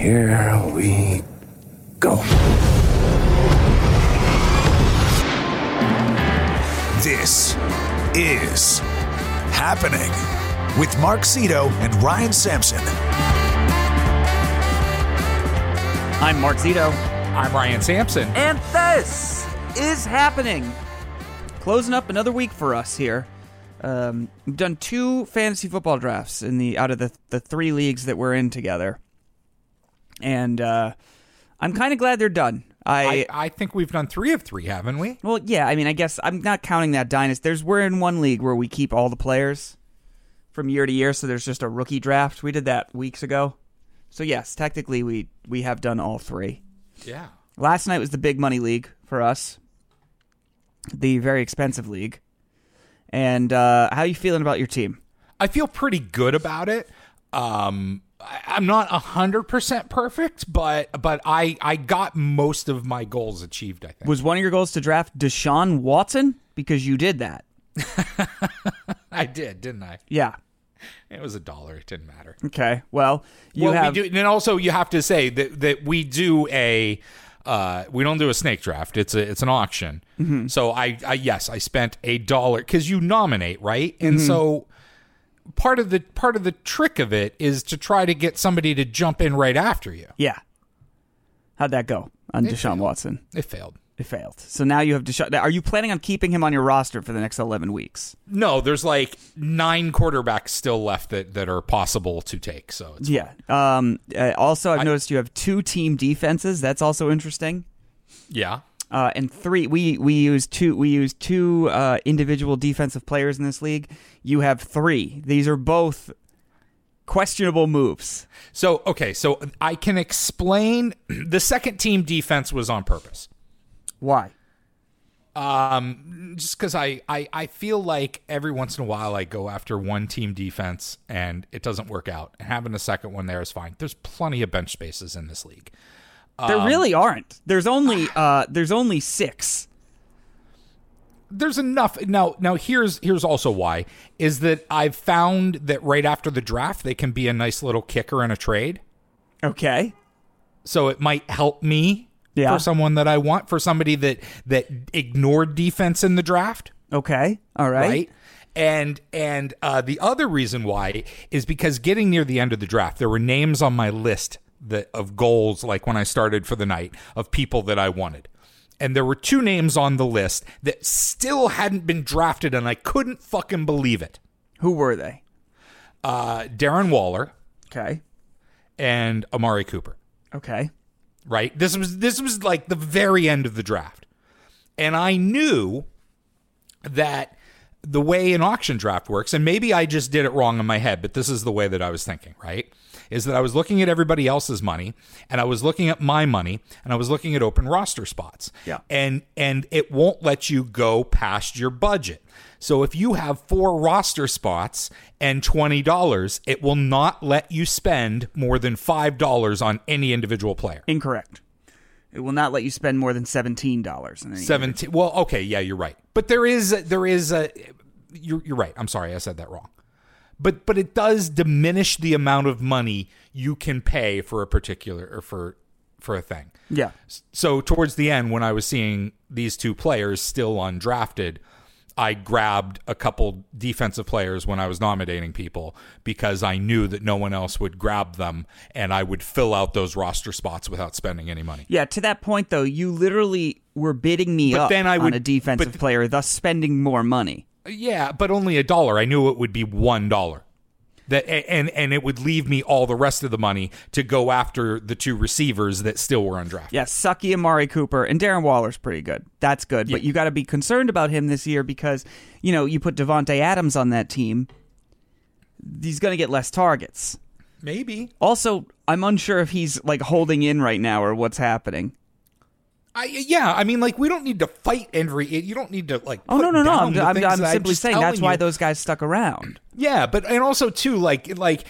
Here we go. This is happening with Mark Zito and Ryan Sampson. I'm Mark Zito, I'm Ryan Sampson. and this is happening. Closing up another week for us here. Um, we've done two fantasy football drafts in the out of the the three leagues that we're in together, and uh, I'm kind of glad they're done. I, I think we've done three of three, haven't we? Well, yeah. I mean, I guess I'm not counting that dynasty. There's we're in one league where we keep all the players from year to year, so there's just a rookie draft. We did that weeks ago. So yes, technically we we have done all three. Yeah. Last night was the big money league for us, the very expensive league. And uh, how you feeling about your team? I feel pretty good about it. Um, I, I'm not hundred percent perfect, but but I I got most of my goals achieved. I think. Was one of your goals to draft Deshaun Watson because you did that? I did, didn't I? Yeah. It was a dollar. It didn't matter. Okay. Well, you well, have we do, and also you have to say that that we do a. Uh, we don't do a snake draft. It's a it's an auction. Mm-hmm. So I, I yes I spent a dollar because you nominate right, and Mm-hmm. so part of the part of the trick of it is to try to get somebody to jump in right after you. yeah. How'd that go on Deshaun Watson? It failed. It failed. So now you have Deshaun. Are you planning on keeping him on your roster for the next eleven weeks? No, there's like nine quarterbacks still left that, that are possible to take. So it's Yeah. Um. uh, also, I've noticed you have two team defenses. That's also interesting. yeah. Uh, and three we we use two we use two uh, individual defensive players in this league. You have three. These are both questionable moves. So okay, so I can explain the second team defense was on purpose. Why? Um, just because I, I I feel like every once in a while I go after one team defense and it doesn't work out, and having a second one there is fine. There's plenty of bench spaces in this league. There Um, really aren't. There's only uh there's only six. There's enough now. Now here's here's also why is that I've found that right after the draft they can be a nice little kicker in a trade. Okay. so it might help me Yeah. for someone that I want for somebody that that ignored defense in the draft, Okay. All right. right? And and uh, the other reason why is because getting near the end of the draft, there were names on my list that of goals, like when I started for the night, of people that I wanted. And there were two names on the list that still hadn't been drafted, and I couldn't fucking believe it. Who were they? Uh, Darren Waller Okay. and Amari Cooper. Okay. right? This was this was like the very end of the draft. And I knew that the way an auction draft works, and maybe I just did it wrong in my head, but this is the way that I was thinking, right? Is that I was looking at everybody else's money and I was looking at my money and I was looking at open roster spots. Yeah. And and it won't let you go past your budget. So if you have four roster spots and $20, it will not let you spend more than $5 on any individual player. Incorrect. It will not let you spend more than seventeen dollars. Seventeen. Well, okay, yeah, you're right. But there is there is a you're you're right. I'm sorry, I said that wrong. But but it does diminish the amount of money you can pay for a particular or for for a thing. Yeah. So towards the end, when I was seeing these two players still undrafted, I grabbed a couple defensive players when I was nominating people because I knew that no one else would grab them, and I would fill out those roster spots without spending any money. Yeah, to that point though, you literally were bidding me But up then I on a defensive but- player, thus spending more money. Yeah, but only a dollar. I knew it would be one dollar. That and and it would leave me all the rest of the money to go after the two receivers that still were undrafted. Yeah, sucky Amari Cooper and Darren Waller's pretty good. That's good, but you got to be concerned about him this year because you know you put Davante Adams on that team. He's going to get less targets. Maybe. Also, I'm unsure if he's like holding in right now or what's happening. I yeah. I mean, like we don't need to fight every. You don't need to like. Oh no no no! I'm, I'm, I'm simply just saying that's why you. those guys stuck around. Yeah, but and also too like like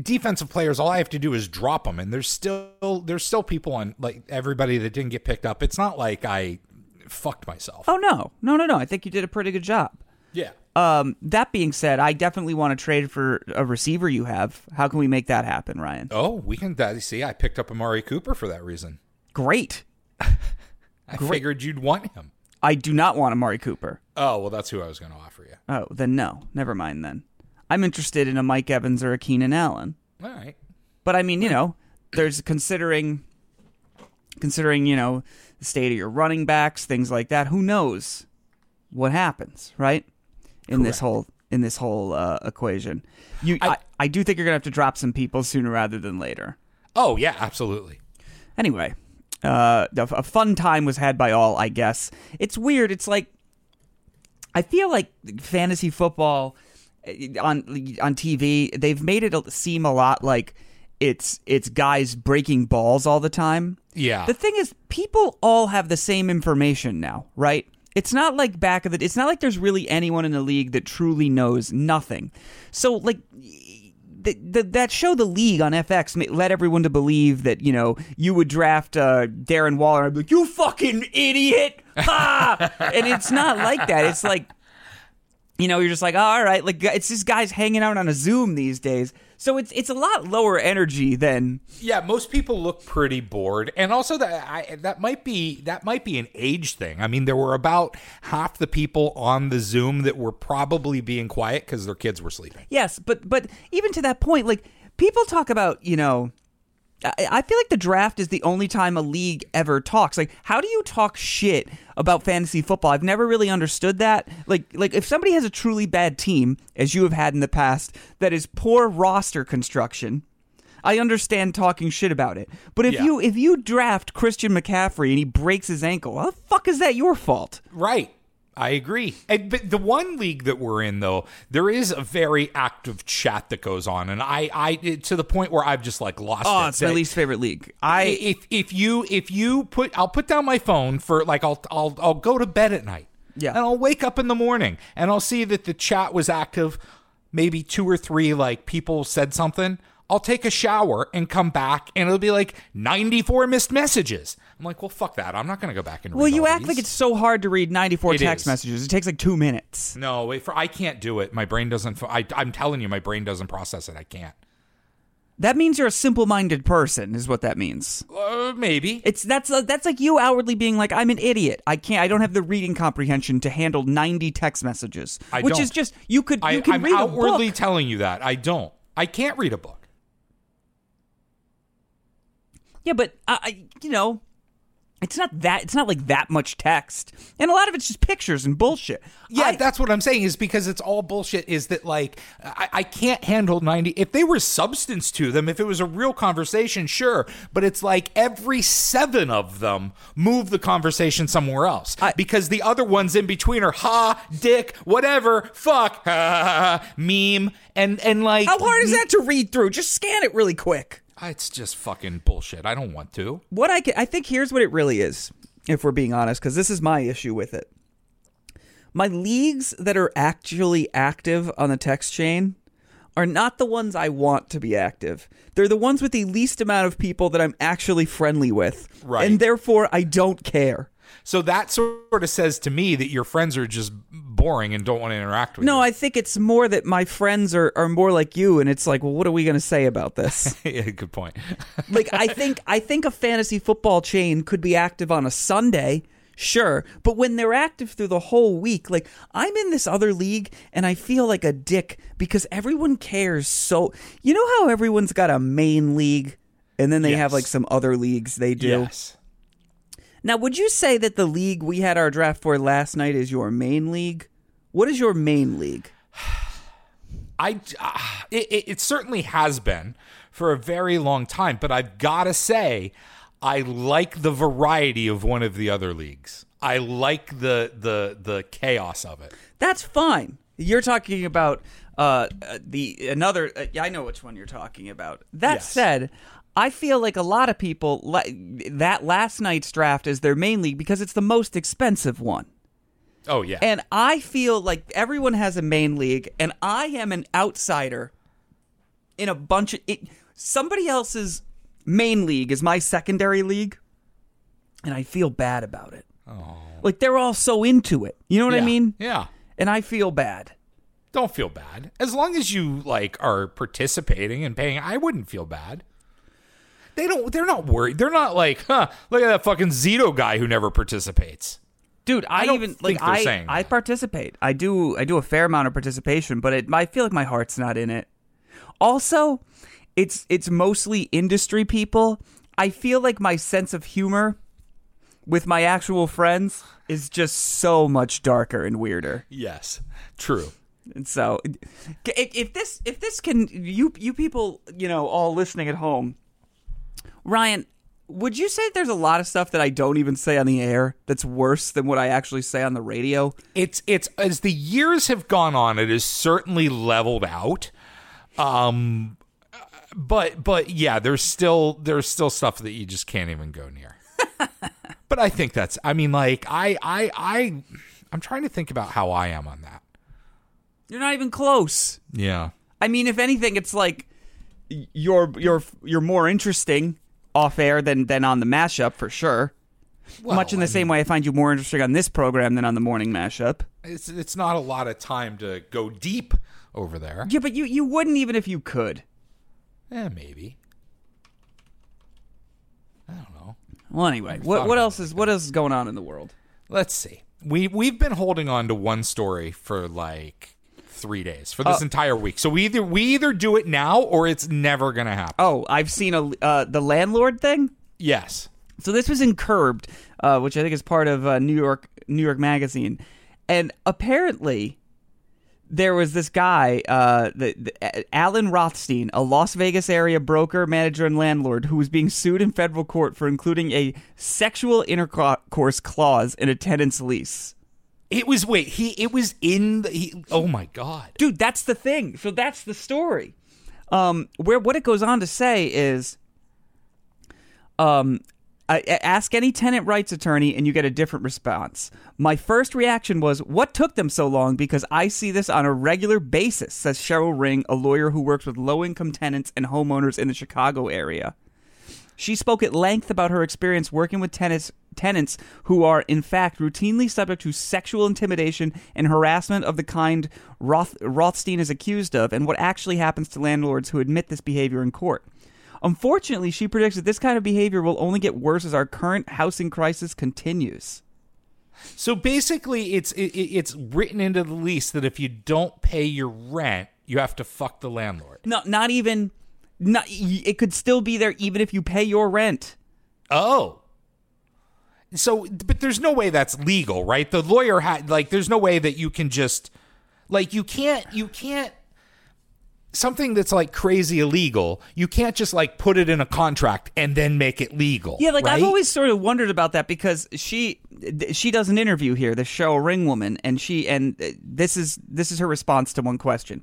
defensive players. All I have to do is drop them, and there's still there's still people on like everybody that didn't get picked up. It's not like I fucked myself. Oh no no no no! I think you did a pretty good job. Yeah. Um, that being said, I definitely want to trade for a receiver you have. How can we make that happen, Ryan? Oh, we can see. I picked up Amari Cooper for that reason. Great. I figured you'd want him. I do not want Amari Cooper. Oh well, that's who I was going to offer you. Oh, then no. Never mind then. I'm interested in a Mike Evans or a Keenan Allen. All right. But I mean, you know, there's considering considering, you know, the state of your running backs, things like that. Who knows what happens, right? In this whole in this whole uh, equation. You I, I- I do think you're going to have to drop some people sooner rather than later. Oh yeah, absolutely. Anyway, uh, a a fun time was had by all, I guess. It's weird. It's like I feel like fantasy football eh, on on TV. They've made it seem a lot like it's it's guys breaking balls all the time. Yeah. The thing is, people all have the same information now, right? It's not like back of the. It's not like there's really anyone in the league that truly knows nothing. So like. The, the, that show, The League on FX, led everyone to believe that you know you would draft uh, Darren Waller. I'd be like, "You fucking idiot!" Ha! and it's not like that. It's like you know, you're just like, oh, all right, like it's just guys hanging out on a Zoom these days. So it's it's a lot lower energy than Yeah, most people look pretty bored, and also that I, that might be that might be an age thing. I mean, there were about half the people on the Zoom that were probably being quiet because their kids were sleeping. Yes, but but even to that point, like people talk about, you know, I, I feel like the draft is the only time a league ever talks. Like, how do you talk shit about fantasy football? I've never really understood that. Like, like if somebody has a truly bad team, as you have had in the past, that is poor roster construction. I understand talking shit about it, but if Yeah. you if you draft Christian McCaffrey and he breaks his ankle, how the fuck is that your fault? Right. I agree. And, but the one league that we're in, though, there is a very active chat that goes on, and I, I, to the point where I've just like lost. Oh, it. it's my least favorite league. I if if you if you put I'll put down my phone for like I'll I'll I'll go to bed at night. Yeah. And I'll wake up in the morning and I'll see that the chat was active. Maybe two or three like people said something. I'll take a shower and come back and it'll be like 94 missed messages. I'm like, well, fuck that. I'm not going to go back and read well, you all act these. like it's so hard to read 94 It text is. messages. It takes like two minutes. No, wait for I can't do it. My brain doesn't. I, I'm telling you, my brain doesn't process it. I can't. That means you're a simple-minded person, is what that means. Uh, maybe. It's that's uh, that's like you outwardly being like, I'm an idiot. I can't. I don't have the reading comprehension to handle 90 text messages, I which don't. is just you could you I, can I'm read a outwardly book. telling you that I don't. I can't read a book. Yeah, but uh, I, you know, it's not that. It's not like that much text, and a lot of it's just pictures and bullshit. Yeah, I- that's what I'm saying. Is because it's all bullshit. Is that like I, I can't handle ninety? If they were substance to them, if it was a real conversation, sure. But it's like every seven of them move the conversation somewhere else I- because the other ones in between are ha, dick, whatever, fuck, ha, ha, ha, ha, meme, and and like how hard is that to read through? Just scan it really quick. It's just fucking bullshit. I don't want to. what I can, I think here's what it really is, if we're being honest, because this is my issue with it. My leagues that are actually active on the text chain are not the ones I want to be active. They're the ones with the least amount of people that I'm actually friendly with. Right. And therefore, I don't care. So that sort of says to me that your friends are just boring and don't want to interact with No, you. No, I think it's more that my friends are, are more like you, and it's like, well, what are we going to say about this? yeah, good point. like I think I think a fantasy football chain could be active on a Sunday, sure, but when they're active through the whole week, like I'm in this other league and I feel like a dick because everyone cares so. You know how everyone's got a main league and then they have like some other leagues they do. yes. Now, would you say that the league we had our draft for last night is your main league? What is your main league? I uh, it, it, certainly has been for a very long time, but I've got to say, I like the variety of one of the other leagues. I like the the the chaos of it. That's fine. You're talking about uh, uh, the another. Uh, I know which one you're talking about. That Yes. said, I feel like a lot of people that last night's draft is their main league because it's the most expensive one. Oh yeah, And I feel like everyone has a main league, and I am an outsider in a bunch of it, somebody else's main league is my secondary league, and I feel bad about it. Oh. Like they're all so into it. You know what I mean? Yeah. and I feel bad. Don't feel bad. As long as you like are participating and paying, I wouldn't feel bad. They don't they're not worried. They're not like, huh, look at that fucking Zito guy who never participates. Dude, I, don't even think like they're I saying I participate. I do I do a fair amount of participation, but it, I feel like my heart's not in it. Also, it's it's mostly industry people. I feel like my sense of humor with my actual friends is just so much darker and weirder. Yes. True. And so, if this if this can you you people you know all listening at home, Ryan, would you say there's a lot of stuff that I don't even say on the air that's worse than what I actually say on the radio? It's it's as the years have gone on, it has certainly leveled out. Um but but yeah, there's still there's still stuff that you just can't even go near. but I think that's I mean like I I I I'm trying to think about how I am on that. You're not even close. Yeah. I mean, if anything, it's like you're you're you're more interesting off air than than on the mashup for sure. Much in the I same way, I find you more interesting on this program than on the morning mashup. It's it's not a lot of time to go deep over there. Yeah, but you you wouldn't even if you could. Eh, maybe. I don't know. Well, anyway, what what else is what else is going on in the world? Let's see. We we've been holding on to one story for like three days for this Uh, entire week. So we either we either do it now or it's never gonna happen. Oh, I've seen a uh, the landlord thing. Yes. So this was in Curbed, uh, which I think is part of uh, New York New York Magazine, and apparently there was this guy, uh, the, the, Alan Rothstein, a Las Vegas area broker, manager, and landlord, who was being sued in federal court for including a sexual intercourse clause in a tenant's lease. It was wait, he it was in the he, oh my god. dude that's the thing. So that's the story. Um where what it goes on to say is um I, ask any tenant rights attorney and you get a different response. My first reaction was what took them so long? Because i see this on a regular basis says cheryl ring a lawyer who works with low-income tenants and homeowners in the chicago area. She spoke at length about her experience working with tenants, tenants who are, in fact, routinely subject to sexual intimidation and harassment of the kind Roth, Rothstein is accused of, and what actually happens to landlords who admit this behavior in court. Unfortunately, she predicts that this kind of behavior will only get worse as our current housing crisis continues. So basically it's it, it- it's written into the lease that if you don't pay your rent, you have to fuck the landlord. No, not even. Not, it could still be there even if you pay your rent. Oh. So, but there's no way that's legal, right? The lawyer had like, there's no way that you can just, like, you can't, you can't, something that's like crazy illegal, you can't just like put it in a contract and then make it legal. Yeah, like I've always sort of wondered about that because she she does an interview here, the show Ring Woman, and she and uh, this is this is her response to one question.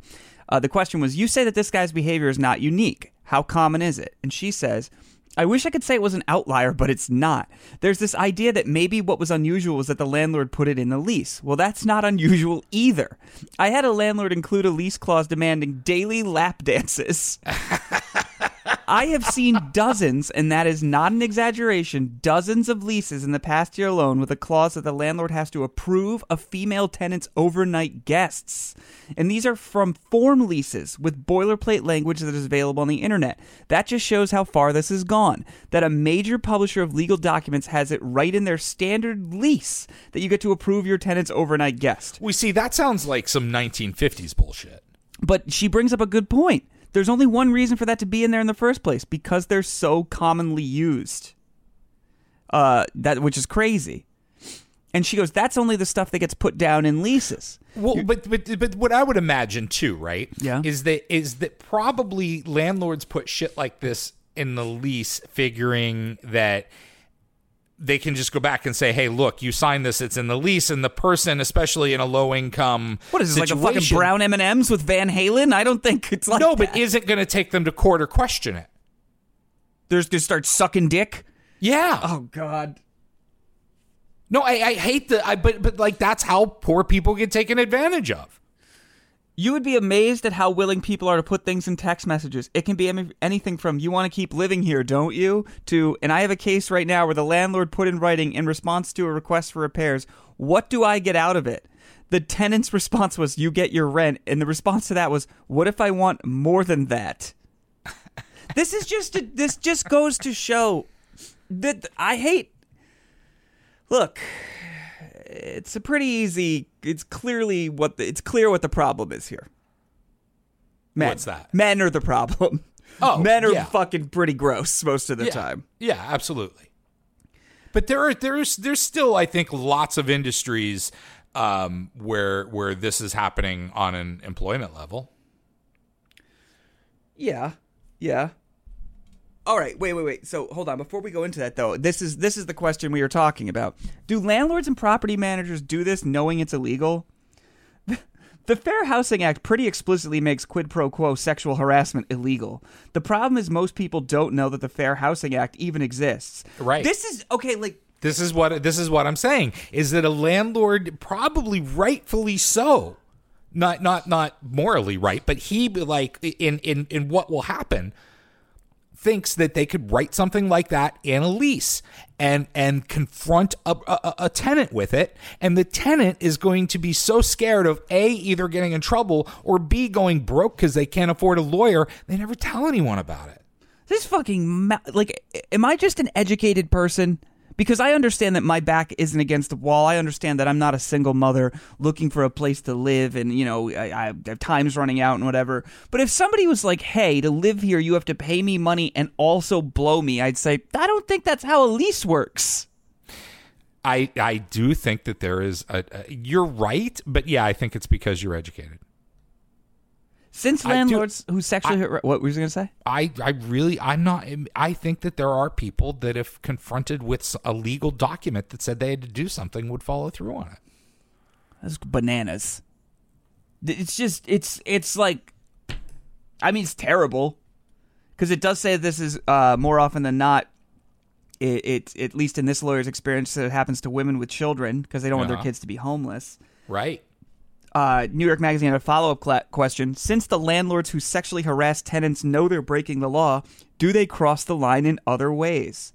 Uh, the question was, "You say that this guy's behavior is not unique. How common is it?" And she says. I wish I could say it was an outlier, but it's not. There's this idea that maybe what was unusual was that the landlord put it in the lease. Well, that's not unusual either. I had a landlord include a lease clause demanding daily lap dances. I have seen dozens, and that is not an exaggeration, dozens of leases in the past year alone with a clause that the landlord has to approve a female tenant's overnight guests. And these are from form leases with boilerplate language that is available on the internet. That just shows how far this has gone. That a major publisher of legal documents has it right in their standard lease that you get to approve your tenant's overnight guest. We see that sounds like some 1950s bullshit. But she brings up a good point. There's only one reason for that to be in there in the first place because they're so commonly used. Uh, that which is crazy. And she goes, "That's only the stuff that gets put down in leases." Well, but but but what I would imagine too, right? Yeah. Is that is that probably landlords put shit like this in the lease, figuring that they can just go back and say, "Hey, look, you signed this; it's in the lease." And the person, especially in a low income, What is this like a fucking brown M and M's with Van Halen? I don't think it's like No, but that. isn't going to take them to court or question it. They're just gonna start sucking dick. Yeah. Oh God. No, I, I hate the. I but but like that's how poor people get taken advantage of. You would be amazed at how willing people are to put things in text messages. It can be any- anything from "you want to keep living here, don't you?" to "and I have a case right now where the landlord put in writing in response to a request for repairs, what do I get out of it?" the tenant's response was, "You get your rent," and the response to that was, "What if I want more than that?" this is just a, this just goes to show that I hate. Look, it's a pretty easy. It's clearly what the, it's clear what the problem is here. Men. What's that? Men are the problem. Oh, men are yeah. fucking pretty gross most of the yeah. time. Yeah, absolutely. But there are there's there's still I think lots of industries um, where where this is happening on an employment level. Yeah. Yeah. All right, wait, wait, wait. So hold on. Before we go into that, though, this is this is the question we were talking about. Do landlords and property managers do this knowing it's illegal? The Fair Housing Act pretty explicitly makes quid pro quo sexual harassment illegal. The problem is most people don't know that the Fair Housing Act even exists. Right. This is okay. Like This is what this is what I'm saying is that a landlord probably rightfully so not not not morally right but he like in in in what will happen thinks that they could write something like that in a lease and and confront a, a, a tenant with it. And the tenant is going to be so scared of a either getting in trouble or b going broke because they can't afford a lawyer. They never tell anyone about it. This fucking ma- like am i just an educated person because i understand that my back isn't against the wall. I understand that i'm not a single mother looking for a place to live and you know i, I have time's running out and whatever. But if somebody was like hey to live here you have to pay me money and also blow me i'd say i don't think that's how a lease works. I I do think that there is a, a you're right, but yeah, I think it's because you're educated. Since I do- landlords who sexually har- what were you gonna say I I really I'm not I think that there are people that if confronted with a legal document that said they had to do something would follow through on it. That's bananas. It's just it's it's like I mean it's terrible because it does say this is uh, more often than not it, it at least in this lawyer's experience that it happens to women with children because they don't want their Uh-huh. kids to be homeless. Right. Uh, New York Magazine had a follow up question. Since the landlords who sexually harass tenants know they're breaking the law, do they cross the line in other ways?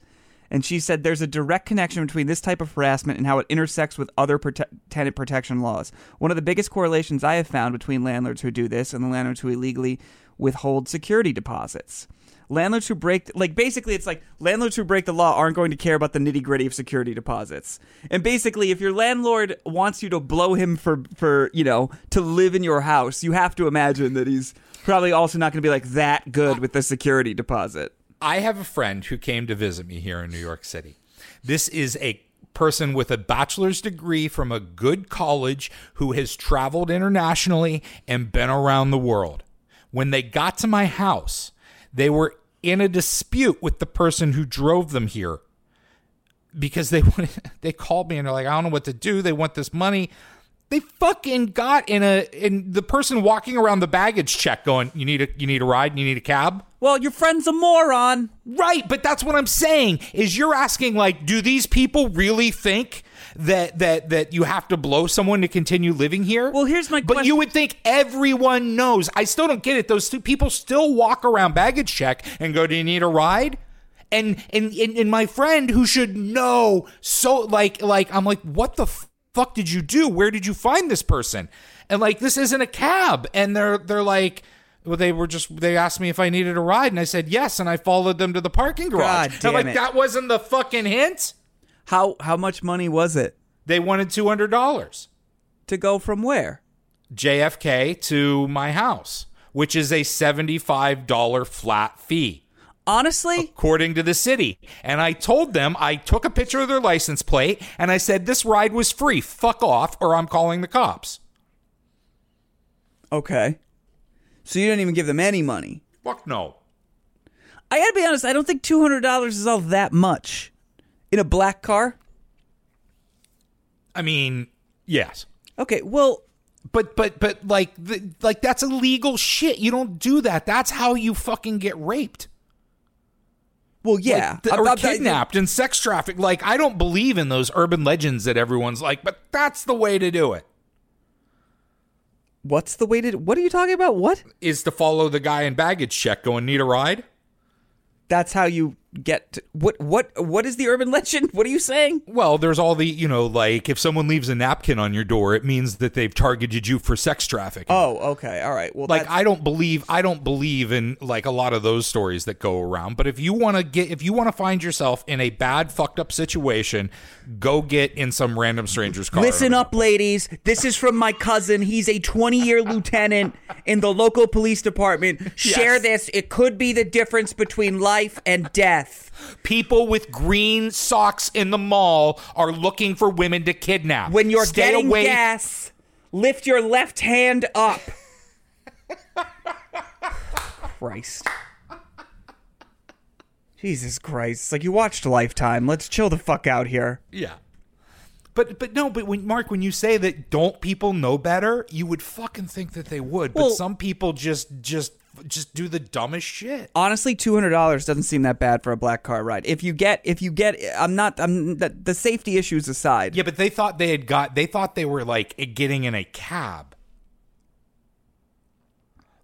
And she said there's a direct connection between this type of harassment and how it intersects with other prote- tenant protection laws. One of the biggest correlations I have found between landlords who do this and the landlords who illegally withhold security deposits. Landlords who break, like, basically, it's like landlords who break the law aren't going to care about the nitty gritty of security deposits. And basically, if your landlord wants you to blow him for, for, you know, to live in your house, you have to imagine that he's probably also not going to be like that good with the security deposit. I have a friend who came to visit me here in New York City. This is a person with a bachelor's degree from a good college who has traveled internationally and been around the world. When they got to my house, they were in a dispute with the person who drove them here because they wanted, they called me and they're like, I don't know what to do. They want this money. They fucking got in a in the person walking around the baggage check going, You need a you need a ride, and you need a cab? Well, your friend's a moron. Right, but that's what I'm saying. Is you're asking like, do these people really think that that that you have to blow someone to continue living here? Well, here's my But question- you would think everyone knows. I still don't get it. Those two people still walk around baggage check and go, "Do you need a ride?" And and and, and my friend who should know so like like I'm like, what the fuck did you do? Where did you find this person? And like, this isn't a cab. And they're they're like. Well, they were just, they asked me if I needed a ride, and I said yes, and I followed them to the parking garage. God damn I'm like, it. that wasn't the fucking hint. How how much money was it They wanted $200. to go from where? JFK to my house, which is a $75 flat fee, Honestly, according to the city. And I told them, I took a picture of their license plate, and I said, this ride was free. Fuck off, or I'm calling the cops. okay. So you didn't even give them any money. Fuck no. I gotta be honest. I don't think two hundred dollars is all that much in a black car. I mean, yes. Okay, well, But but but like the, like that's illegal shit. You don't do that. That's how you fucking get raped. well, yeah, Like, th- I'm- or I'm- kidnapped and sex trafficked. Like I don't believe in those urban legends that everyone's like, but that's the way to do it. What's the way to? What are you talking about? What? Is to follow the guy in baggage check going need a ride? That's how you get to, what what what is the urban legend? What are you saying? Well, there's all the, you know, like if someone leaves a napkin on your door, it means that they've targeted you for sex trafficking. Oh, okay, all right. Well, like that's- I don't believe I don't believe in like a lot of those stories that go around. But if you want to get if you want to find yourself in a bad fucked up situation, go get in some random stranger's car. Listen up, ladies. This is from my cousin. He's a 20 year lieutenant in the local police department. Share Yes. this. It could be the difference between life and death. People with green socks in the mall are looking for women to kidnap. When you're Stay getting away. gas, lift your left hand up. Christ. Jesus Christ. It's like you watched Lifetime. Let's chill the fuck out here. Yeah. But but no, but when Mark, when you say that don't people know better, you would fucking think that they would. But some people just just just do the dumbest shit. honestly two hundred dollars doesn't seem that bad for a black car ride. If you get, if you get, I'm not, I'm the, the safety issues aside. Yeah, but they thought they had got they thought they were like getting in a cab.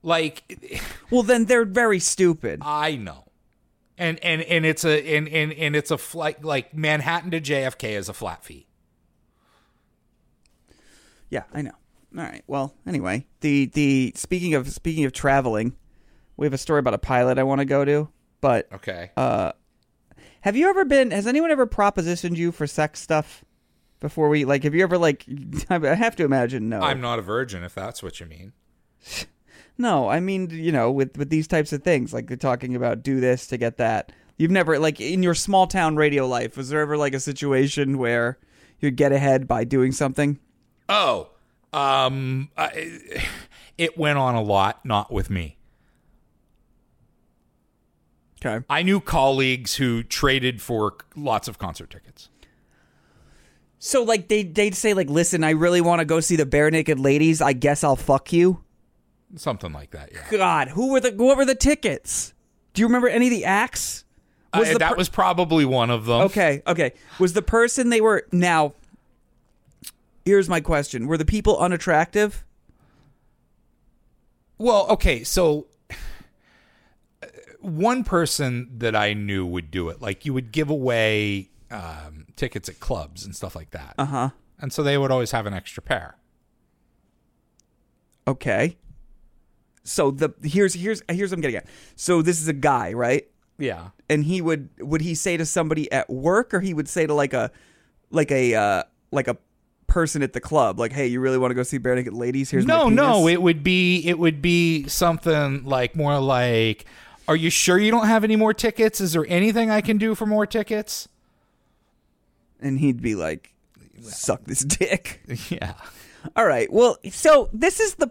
Like Well, then they're very stupid. I know. And and and it's a and and, and it's a flight like Manhattan to JFK is a flat fee. Yeah, I know. All right. Well, anyway, the the speaking of speaking of traveling, we have a story about a pilot I want to go to. But Okay. have you ever been? Has anyone ever propositioned you for sex stuff before we like? Have you ever like? I have to imagine no. I'm not a virgin if that's what you mean. No, I mean, you know, with with these types of things, like they're talking about do this to get that. You've never like in your small town radio life, was there ever like a situation where you'd get ahead by doing something? Oh, um, I, it went on a lot, not with me. Okay. I knew colleagues who traded for lots of concert tickets. So like they they'd say like, listen, I really want to go see the Barenaked Ladies. I guess I'll fuck you. Something like that, yeah. God, who were the what were the tickets? Do you remember any of the acts? Uh, the that per- was probably one of them. Okay, okay. Was the person they were now? Here's my question: Were the people unattractive? Well, okay, so uh, one person that I knew would do it. Like you would give away um, tickets at clubs and stuff like that. Uh Uh-huh. And so they would always have an extra pair. Okay. So the here's here's here's what I'm getting at. So this is a guy, right? Yeah. And he would would he say to somebody at work, or he would say to like a like a uh, like a person at the club, like, "Hey, you really want to go see Barenaked Ladies? Here's No, no, it would be it would be something like more like are you sure you don't have any more tickets? Is there anything I can do for more tickets? and he'd be like, "Suck this dick." Yeah. All right. Well, so this is the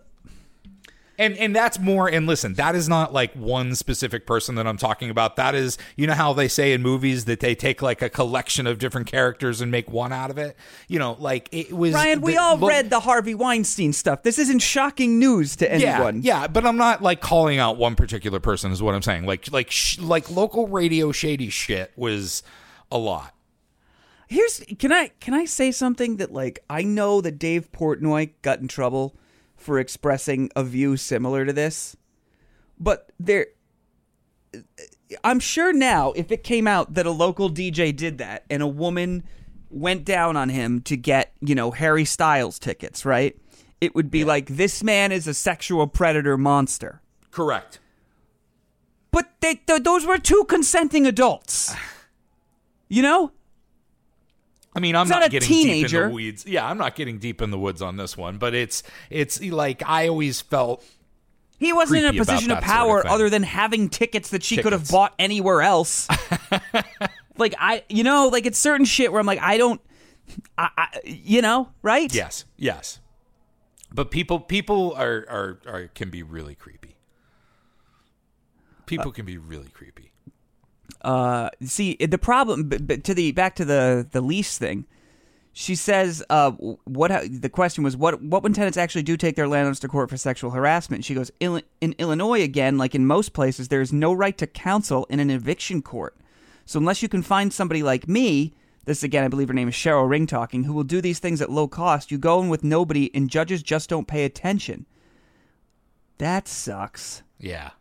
And and that's more and listen, that is not like one specific person that I'm talking about. That is, you know how they say in movies that they take like a collection of different characters and make one out of it? You know, like it was Ryan. We the- all look- read the Harvey Weinstein stuff. This isn't shocking news to yeah, anyone. yeah, but I'm not like calling out one particular person is what I'm saying. Like like sh- like local radio shady shit was a lot. Here's can I can I say something that like I know that Dave Portnoy got in trouble for expressing a view similar to this, but there. I'm sure now, if it came out that a local DJ did that and a woman went down on him to get, you know, Harry Styles tickets, right? It would be like, this man is a sexual predator monster. Correct. But they, th- those were two consenting adults. You know? I mean, I'm not, not a getting deep in teenager. the weeds. Yeah, I'm not getting deep in the woods on this one, but it's it's like I always felt He wasn't in a position of that sort of power other than having tickets that she could have bought anywhere else. like I, you know, like it's certain shit where I'm like, I don't, I, I you know, right? yes, yes. But people people are are, are can be really creepy. People uh, can be really creepy. Uh, see the problem, but, but to the back to the the lease thing. She says, uh, what the question was, what what when tenants actually do take their landlords to court for sexual harassment? She goes, "Ill- in Illinois, again, like in most places, there is no right to counsel in an eviction court. So unless you can find somebody like me, this again, I believe her name is Cheryl Ring talking, who will do these things at low cost, you go in with nobody, and judges just don't pay attention. That sucks. Yeah.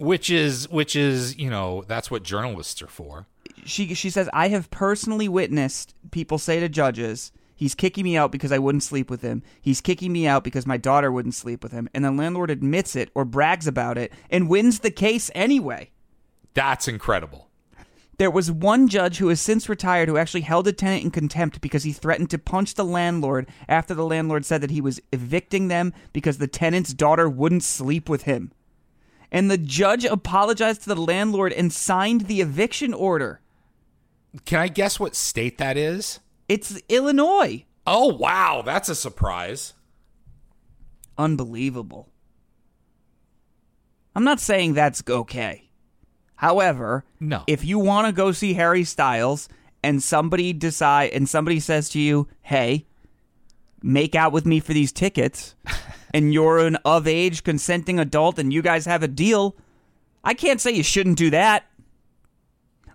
Which is which is you know that's what journalists are for. she she says I have personally witnessed people say to judges, "He's kicking me out because I wouldn't sleep with him. He's kicking me out because my daughter wouldn't sleep with him." And the landlord admits it or brags about it and wins the case anyway. That's incredible. There was one judge who has since retired who actually held a tenant in contempt because he threatened to punch the landlord after the landlord said that he was evicting them because the tenant's daughter wouldn't sleep with him. And the judge apologized to the landlord and signed the eviction order. Can I guess what state that is? It's Illinois. Oh wow, that's a surprise. Unbelievable. I'm not saying that's okay. However, No. if you want to go see Harry Styles and somebody decide and somebody says to you, "Hey, make out with me for these tickets," and you're an of age consenting adult and you guys have a deal, I can't say you shouldn't do that.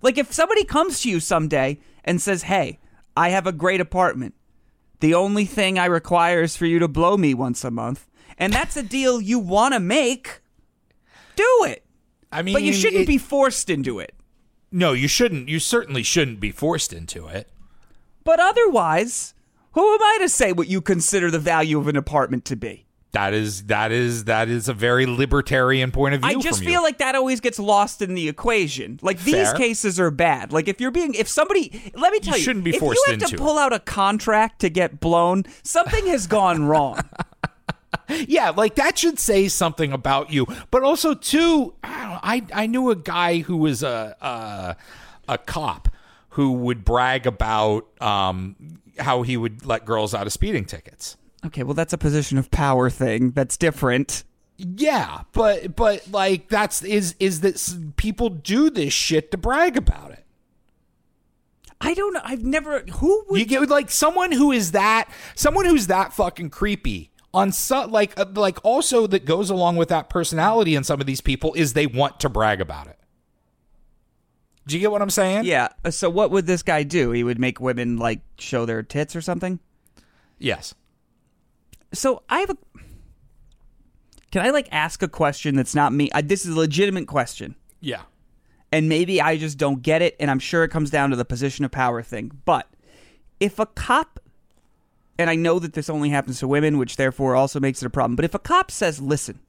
Like if somebody comes to you someday and says, "Hey, I have a great apartment. The only thing I require is for you to blow me once a month." And that's a deal you want to make. Do it. I mean, But you shouldn't it- be forced into it. No, you shouldn't. You certainly shouldn't be forced into it. But otherwise, who am I to say what you consider the value of an apartment to be? That is that is that is a very libertarian point of view. I just feel you. like that always gets lost in the equation. Like these cases are bad. Like if you're being, if somebody, let me tell you, shouldn't be if forced you have to into it. pull out a contract to get blown, something has gone wrong. yeah, like that should say something about you. But also, too, I don't know, I, I knew a guy who was a a, a cop who would brag about um, how he would let girls out of speeding tickets. Okay, well that's a position of power thing. That's different. Yeah, but but like that's is is that people do this shit to brag about it. I don't know. I've never. Who would You get like someone who is that someone who's that fucking creepy on so, like uh, like also that goes along with that personality in some of these people is they want to brag about it. Do you get what I'm saying? Yeah. uh, So what would this guy do? He would make women like show their tits or something. Yes. So I have a. Can I like ask a question that's not me? I, this is a legitimate question, Yeah. and maybe I just don't get it, and I'm sure it comes down to the position of power thing. But if a cop, and I know that this only happens to women, which therefore also makes it a problem. But if a cop says, "Listen,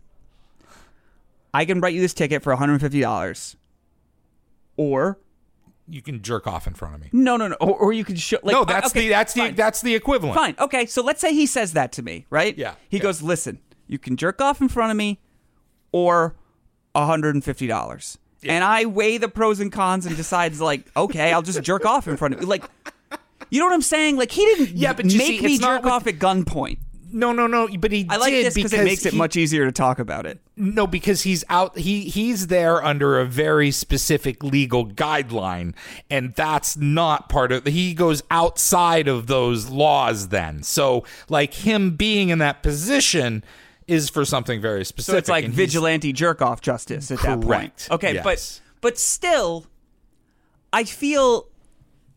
I can write you this ticket for 150 dollars," or You can jerk off in front of me. no, no, no, or, or you can show like no, that's okay, the that's the that's the equivalent. Fine. Okay. So let's say he says that to me, right? Yeah, He yeah. goes, listen, you can jerk off in front of me or $150. And I weigh the pros and cons and decides, like, okay, I'll just jerk off in front of you. Like, you know what I'm saying? Like, he didn't Yeah, but make see, me not jerk off at gunpoint. No, no, no. But he I like did this because it makes it he- much easier to talk about it. No, because he's out. He he's there under a very specific legal guideline, and that's not part of. He goes outside of those laws. Then, so like him being in that position is for something very specific. So it's like vigilante jerk off justice at that point. Okay, Yes. but but still, I feel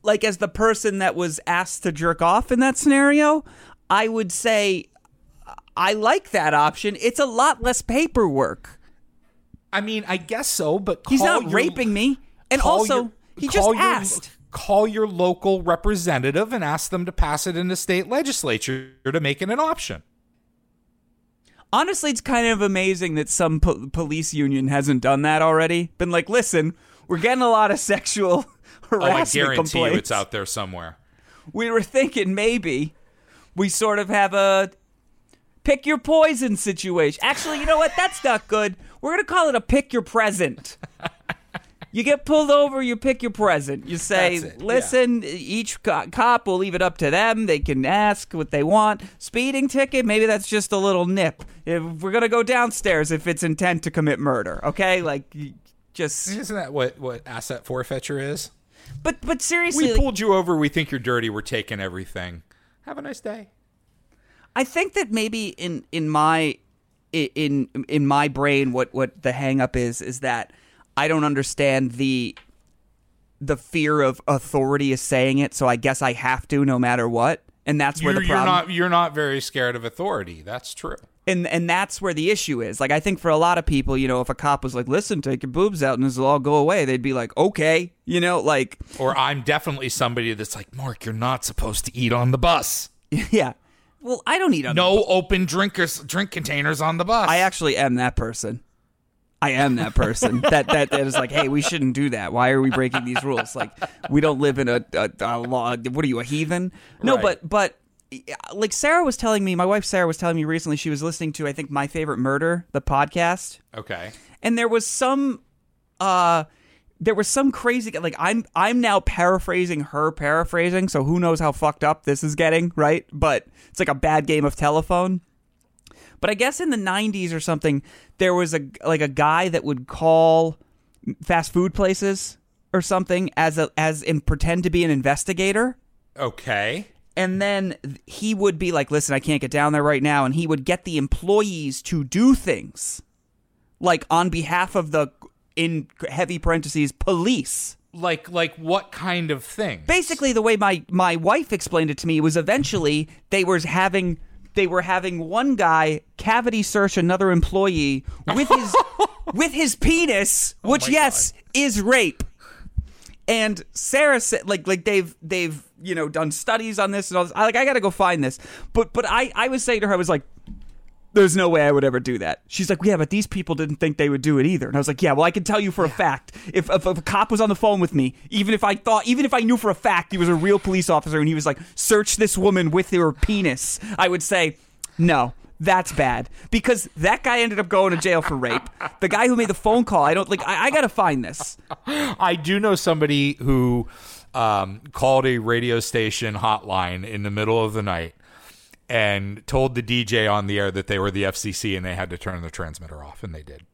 like as the person that was asked to jerk off in that scenario, I would say I like that option. It's a lot less paperwork. I mean, I guess so, but He's not your- raping me, and also your- he just your- asked. Call your local representative and ask them to pass it in the state legislature to make it an option. Honestly, it's kind of amazing that some po- police union hasn't done that already. Been like, listen, we're getting a lot of sexual Oh, I harassment guarantee complaints. you, it's out there somewhere. we were thinking maybe we sort of have a pick your poison situation. Actually, you know what? That's not good. We're going to call it a pick your present. You get pulled over, you pick your present. You say, it, yeah. listen, each co- cop will leave it up to them. They can ask what they want. Speeding ticket, maybe that's just a little nip. If we're going to go downstairs if it's intent to commit murder, okay? Like, just. Isn't that what what asset forfeiture is? But, but seriously, We pulled you over. We think you're dirty. We're taking everything. Have a nice day. I think that maybe in in my in in my brain what what the hang up is is that I don't understand the the fear of authority is saying it so I guess I have to no matter what and that's where You're, the you're problem not you're not very scared of authority. That's true. And and that's where the issue is. Like I think for a lot of people, you know, if a cop was like, "Listen, take your boobs out and this will all go away," they'd be like, "Okay," you know, like Or I'm definitely somebody that's like, Mark, you're not supposed to eat on the bus. yeah. Well, I don't eat on No open drinkers drink containers on the bus. I actually am that person. I am that person that, that that is like, hey, we shouldn't do that. Why are we breaking these rules? Like, we don't live in a, a, a law. What are you, a heathen? No, Right. but but like Sarah was telling me, my wife Sarah was telling me recently, she was listening to I think my favorite murder, the podcast, Okay. and there was some uh there was some crazy like I'm I'm now paraphrasing her paraphrasing, so who knows how fucked up this is getting, right? But it's like a bad game of telephone. But I guess in the 90s or something, there was a like a guy that would call fast food places or something as a as and pretend to be an investigator Okay. and then he would be like, "Listen, I can't get down there right now," and he would get the employees to do things like on behalf of the in heavy parentheses police. Like like what kind of thing? Basically, the way my my wife explained it to me was eventually they were having they were having one guy cavity search another employee with his with his penis, oh which my yes is rape. And Sarah said, like, like they've they've you know done studies on this and all this. I like I gotta go find this, but but I I was saying to her, I was like, there's no way I would ever do that. She's like, yeah, but these people didn't think they would do it either. And I was like, yeah, well, I can tell you for a fact, if, if, if a cop was on the phone with me, even if I thought, even if I knew for a fact he was a real police officer and he was like, search this woman with her penis, I would say, no. That's bad because that guy ended up going to jail for rape. The guy who made the phone call, I don't like. I, I gotta find this. I do know somebody who um, called a radio station hotline in the middle of the night and told the DJ on the air that they were the FCC and they had to turn the transmitter off, and they did.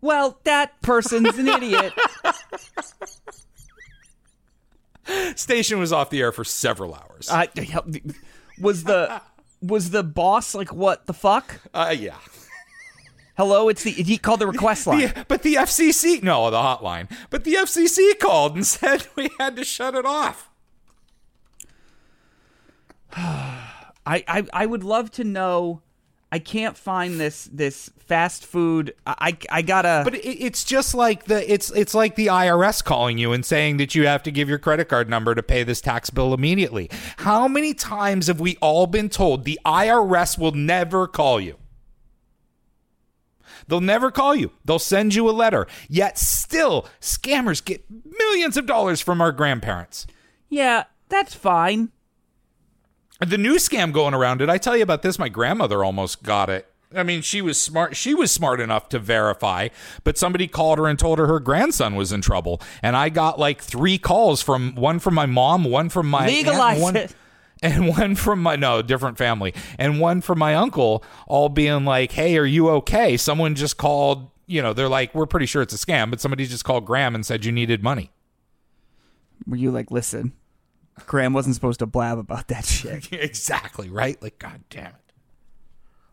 Well, that person's an idiot. Station was off the air for several hours. Uh, was the was the boss like what the fuck? Uh, yeah. Hello, it's the he called the request line. The- but the FCC, no, the hotline. But the FCC called and said we had to shut it off. I, I I would love to know. I can't find this this fast food. I I, gotta. But it, it's just like the it's it's like the IRS calling you and saying that you have to give your credit card number to pay this tax bill immediately. How many times have we all been told the IRS will never call you? They'll never call you. They'll send you a letter. Yet still, scammers get millions of dollars from our grandparents. yeah, that's fine. The new scam going around, did I tell you about this? My grandmother almost got it. I mean, she was smart. She was smart enough to verify, but somebody called her and told her her grandson was in trouble. And I got like three calls from one from my mom, one from my aunt, Legalize one- it. and one from my no different family, and one from my uncle, all being like, "Hey, are you okay?" Someone just called. You know, they're like, "We're pretty sure it's a scam," but somebody just called Gram and said you needed money. Were you like, listen, Gram wasn't supposed to blab about that shit. exactly right. Like, god damn it.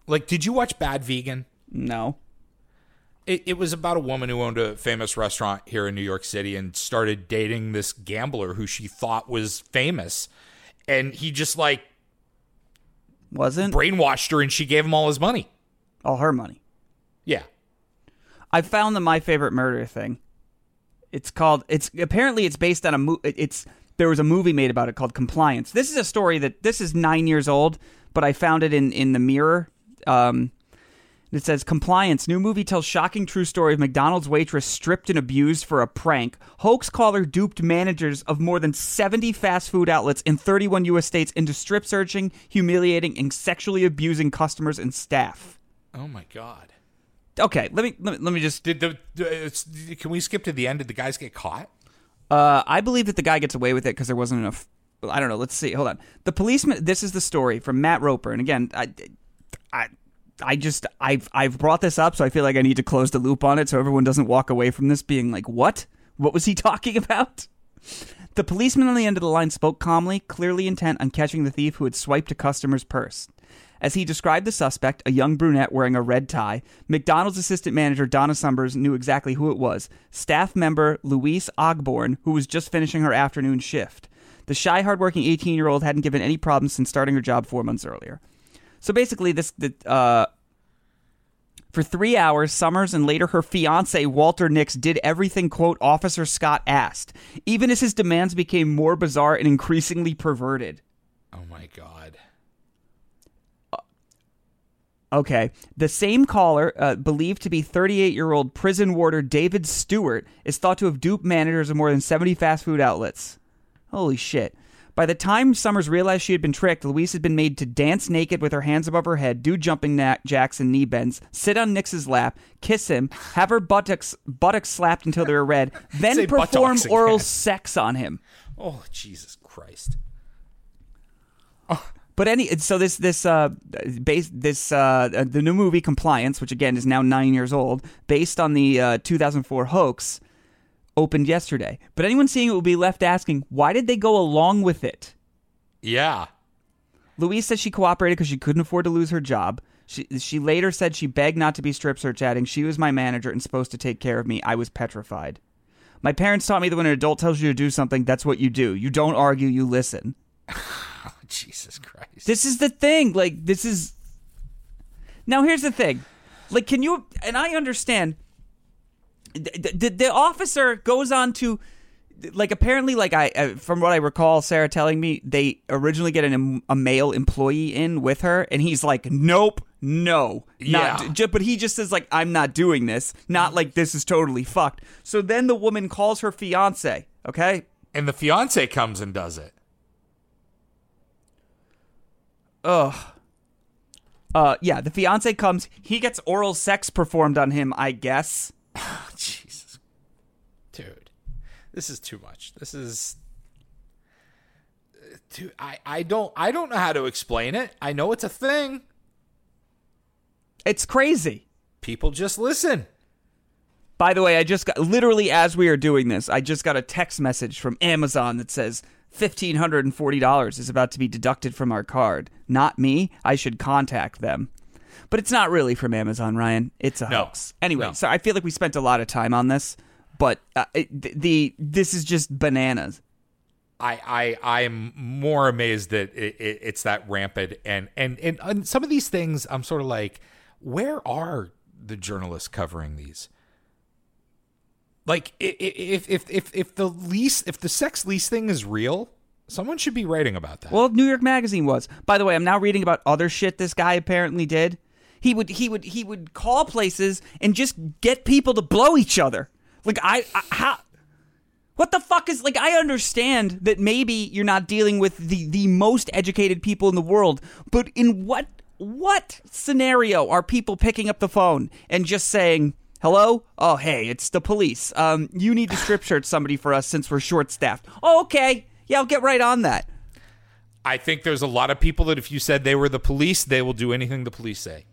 Like, did you watch Bad Vegan? No. It, it was about a woman who owned a famous restaurant here in New York City and started dating this gambler who she thought was famous. And he just like Wasn't brainwashed her and she gave him all his money. all her money. Yeah. I found the my favorite murder thing. It's called. It's apparently it's based on a mo- It's there was a movie made about it called Compliance. This is a story that this is nine years old, but I found it in in the Mirror. Um, it says Compliance. New movie tells shocking true story of McDonald's waitress stripped and abused for a prank. Hoax caller duped managers of more than 70 fast food outlets in 31 U.S. states into strip searching, humiliating, and sexually abusing customers and staff. Oh my god. Okay, let me let me, let me just Did the, it's, can we skip to the end? Did the guys get caught? Uh, I believe that the guy gets away with it because there wasn't enough. I don't know. Let's see. Hold on. The policeman. This is the story from Matt Roper, and again, I, I, I just I've I've brought this up, so I feel like I need to close the loop on it, so everyone doesn't walk away from this being like, "What? What was he talking about?" The policeman on the end of the line spoke calmly, clearly intent on catching the thief who had swiped a customer's purse. As he described the suspect, a young brunette wearing a red tie, McDonald's assistant manager Donna Summers knew exactly who it was staff member Louise Ogborn, who was just finishing her afternoon shift. The shy, hardworking 18 year old hadn't given any problems since starting her job four months earlier. So basically, this the, uh, For three hours, Summers and later her fiance, Walter Nix, did everything, quote, Officer Scott asked, even as his demands became more bizarre and increasingly perverted. Oh my god. Okay. The same caller, uh, believed to be 38 year old prison warder David Stewart, is thought to have duped managers of more than 70 fast food outlets. Holy shit. By the time Summers realized she had been tricked, Louise had been made to dance naked with her hands above her head, do jumping na- jacks and knee bends, sit on Nix's lap, kiss him, have her buttocks buttocks slapped until they were red, then Say perform oral again. sex on him. Oh Jesus Christ. But any so this this uh base this uh the new movie Compliance, which again is now nine years old, based on the uh, 2004 hoax, opened yesterday. But anyone seeing it will be left asking, why did they go along with it? Yeah. Louise says she cooperated because she couldn't afford to lose her job. She she later said she begged not to be strip search adding she was my manager and supposed to take care of me. I was petrified. My parents taught me that when an adult tells you to do something, that's what you do. You don't argue, you listen. Jesus Christ. This is the thing. Like this is Now here's the thing. Like can you and I understand the, the, the officer goes on to like apparently like I from what I recall Sarah telling me they originally get an, a male employee in with her and he's like nope no not Yeah. but he just says like I'm not doing this not like this is totally fucked so then the woman calls her fiance okay and the fiance comes and does it. Ugh. Uh, yeah, the fiance comes. He gets oral sex performed on him, I guess. Jesus. Dude. This is too much. This is Dude, I, I don't I don't know how to explain it. I know it's a thing. It's crazy. People just listen. By the way, I just got literally as we are doing this, I just got a text message from Amazon that says fifteen hundred and forty dollars is about to be deducted from our card. Not me. I should contact them. But it's not really from Amazon, Ryan. It's a No. hoax. Anyway, No. so I feel like we spent a lot of time on this, but uh, it, the, this is just bananas. I I I'm more amazed that it, it, it's that rampant and, and and and some of these things I'm sort of like, where are the journalists covering these? Like if if if if the lease if the sex lease thing is real, someone should be writing about that. Well, New York Magazine was. By the way, I'm now reading about other shit this guy apparently did. He would he would he would call places and just get people to blow each other. Like I, I how what the fuck is like I understand that maybe you're not dealing with the the most educated people in the world, but in what what scenario are people picking up the phone and just saying Hello? Oh, hey, it's the police. Um, you need to strip search somebody for us since we're short staffed. Oh, okay. Yeah, I'll get right on that. I think there's a lot of people that if you said they were the police, they will do anything the police say.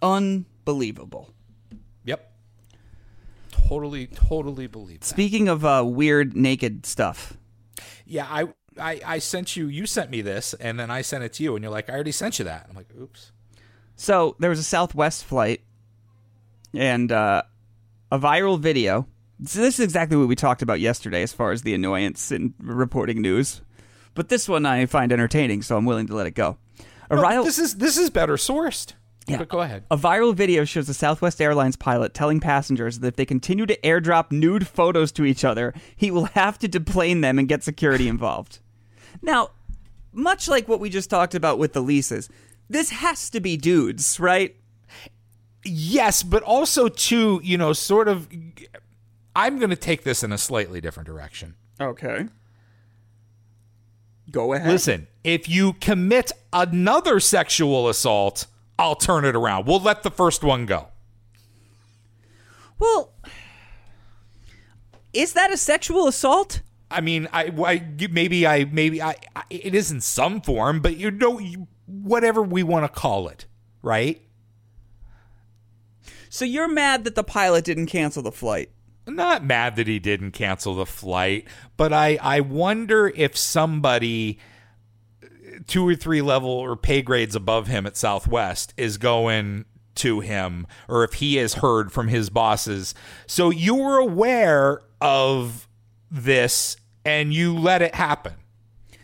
Unbelievable. Yep. Totally, totally believe that. Speaking of uh, weird naked stuff, Yeah, I, I I sent you you sent me this and then I sent it to you and you're like, I already sent you that. I'm like, oops. so there was a Southwest flight and uh, a viral video. So this is exactly what we talked about yesterday, as far as the annoyance in reporting news. But this one I find entertaining, so I'm willing to let it go. A, No, viral- this is this is better sourced. Yeah. But go ahead. a viral video shows a Southwest Airlines pilot telling passengers that if they continue to airdrop nude photos to each other, he will have to deplane them and get security involved. Now, much like what we just talked about with the leases, this has to be dudes, right? Yes, but also too, you know, sort of I'm going to take this in a slightly different direction. Okay. Go ahead. Listen, if you commit another sexual assault, I'll turn it around. We'll let the first one go. Well, is that a sexual assault? I mean, I, I maybe I maybe I, I it is in some form, but you know you, whatever we want to call it, right? So you're mad that the pilot didn't cancel the flight? Not mad that he didn't cancel the flight, but I I wonder if somebody two or three level or pay grades above him at Southwest is going to him or if he has heard from his bosses. So you were aware of this and you let it happen.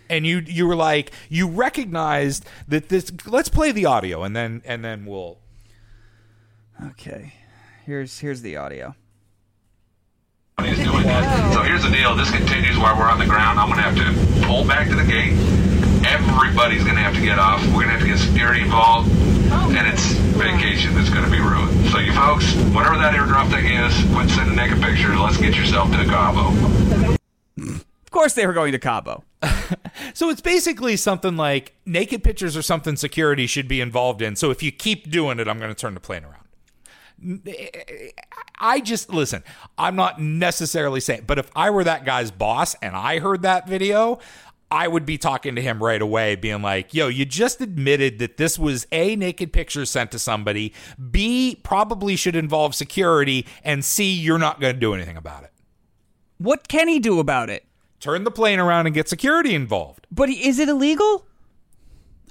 And you you were like you recognized that this let's play the audio and then and then we'll Okay. Here's here's the audio. Doing that. So here's the deal. This continues while we're on the ground. I'm going to have to pull back to the gate. Everybody's going to have to get off. We're going to have to get security involved. Oh. And it's vacation that's going to be ruined. So you folks, whatever that airdrop thing is, quit sending naked pictures. Let's get yourself to Cabo. Of course they were going to Cabo. So it's basically something like naked pictures or something security should be involved in. So if you keep doing it, I'm going to turn the plane around. I just listen. I'm not necessarily saying, but if I were that guy's boss and I heard that video, I would be talking to him right away, being like, "Yo, you just admitted that this was a naked picture sent to somebody. B probably should involve security, and C you're not going to do anything about it. What can he do about it? Turn the plane around and get security involved." But is it illegal?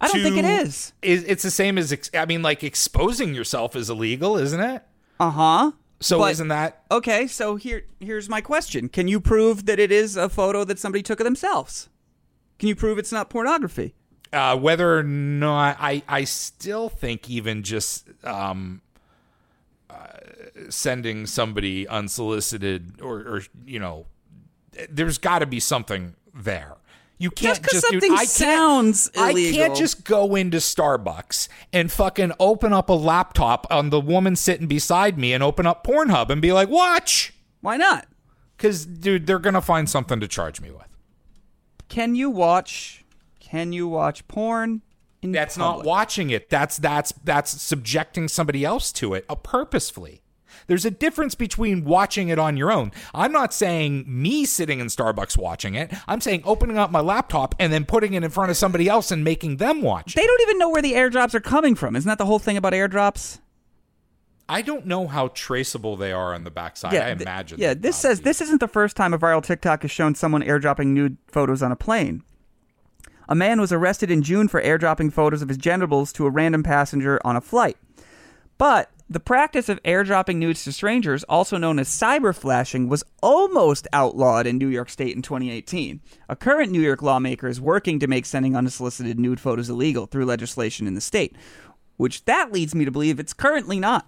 I don't think it is. is- It's the same as ex- I mean, like exposing yourself is illegal, isn't it? Uh huh. So But- isn't that Okay, so here here's my question. Can you prove that it is a photo that somebody took of themselves? Can you prove it's not pornography? uh, whether or not I I still think even just um, uh, sending somebody unsolicited or or you know there's got to be something there. You can't just dude, something I can't- sounds I can't just go into Starbucks and fucking open up a laptop on the woman sitting beside me and open up Pornhub and be like, "Watch," Why not? because dude, they're gonna find something to charge me with. Can you watch can you watch porn in That's not watching it. That's that's that's subjecting somebody else to it uh, purposefully. There's a difference between watching it on your own. I'm not saying me sitting in Starbucks watching it. I'm saying opening up my laptop and then putting it in front of somebody else and making them watch. They don't even know where the airdrops are coming from. Isn't that the whole thing about airdrops? I don't know how traceable they are on the backside. I th- imagine. Yeah, this says this isn't the first time a viral TikTok has shown someone airdropping nude photos on a plane. A man was arrested in June for airdropping photos of his genitals to a random passenger on a flight. But the practice of airdropping nudes to strangers, also known as cyber flashing, was almost outlawed in New York State in 2018. A current New York lawmaker is working to make sending unsolicited nude photos illegal through legislation in the state, which that leads me to believe it's currently not.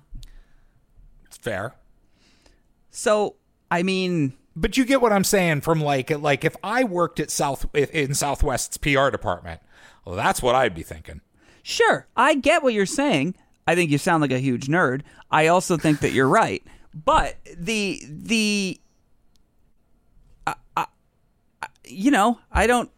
It's fair. So, I mean, But you get what I'm saying from like like if I worked at South in Southwest's PR department, well, that's what I'd be thinking. Sure, I get what you're saying. I think you sound like a huge nerd. I also think that you're right. But the the you know, I don't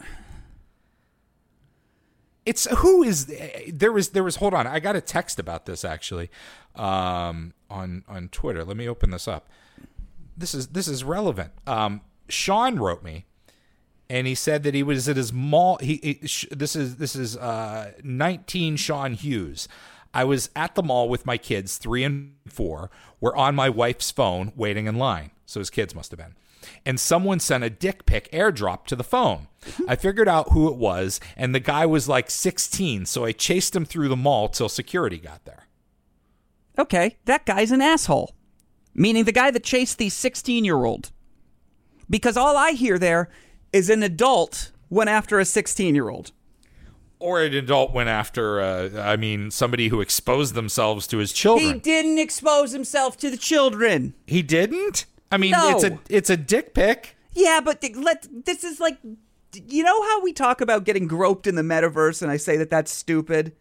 It's who is there was there was hold on I got a text about this actually um, on on Twitter. Let me open this up. This is this is relevant. Um, Sean wrote me, and he said that he was at his mall. He, he this is this is uh, nineteen Sean Hughes. I was at the mall with my kids, three and four. We're on my wife's phone, waiting in line. So his kids must have been and someone sent a dick pic airdrop to the phone. I figured out who it was, and the guy was like 16, so I chased him through the mall till security got there. Okay, that guy's an asshole. Meaning the guy that chased the 16 year old. Because all I hear there is an adult went after a 16 year old. Or an adult went after, uh, I mean, somebody who exposed themselves to his children. He didn't expose himself to the children. He, didn't? I mean, No. it's a it's a dick pic. Yeah, but th- let this is like, you know how we talk about getting groped in the metaverse, and I say that that's stupid.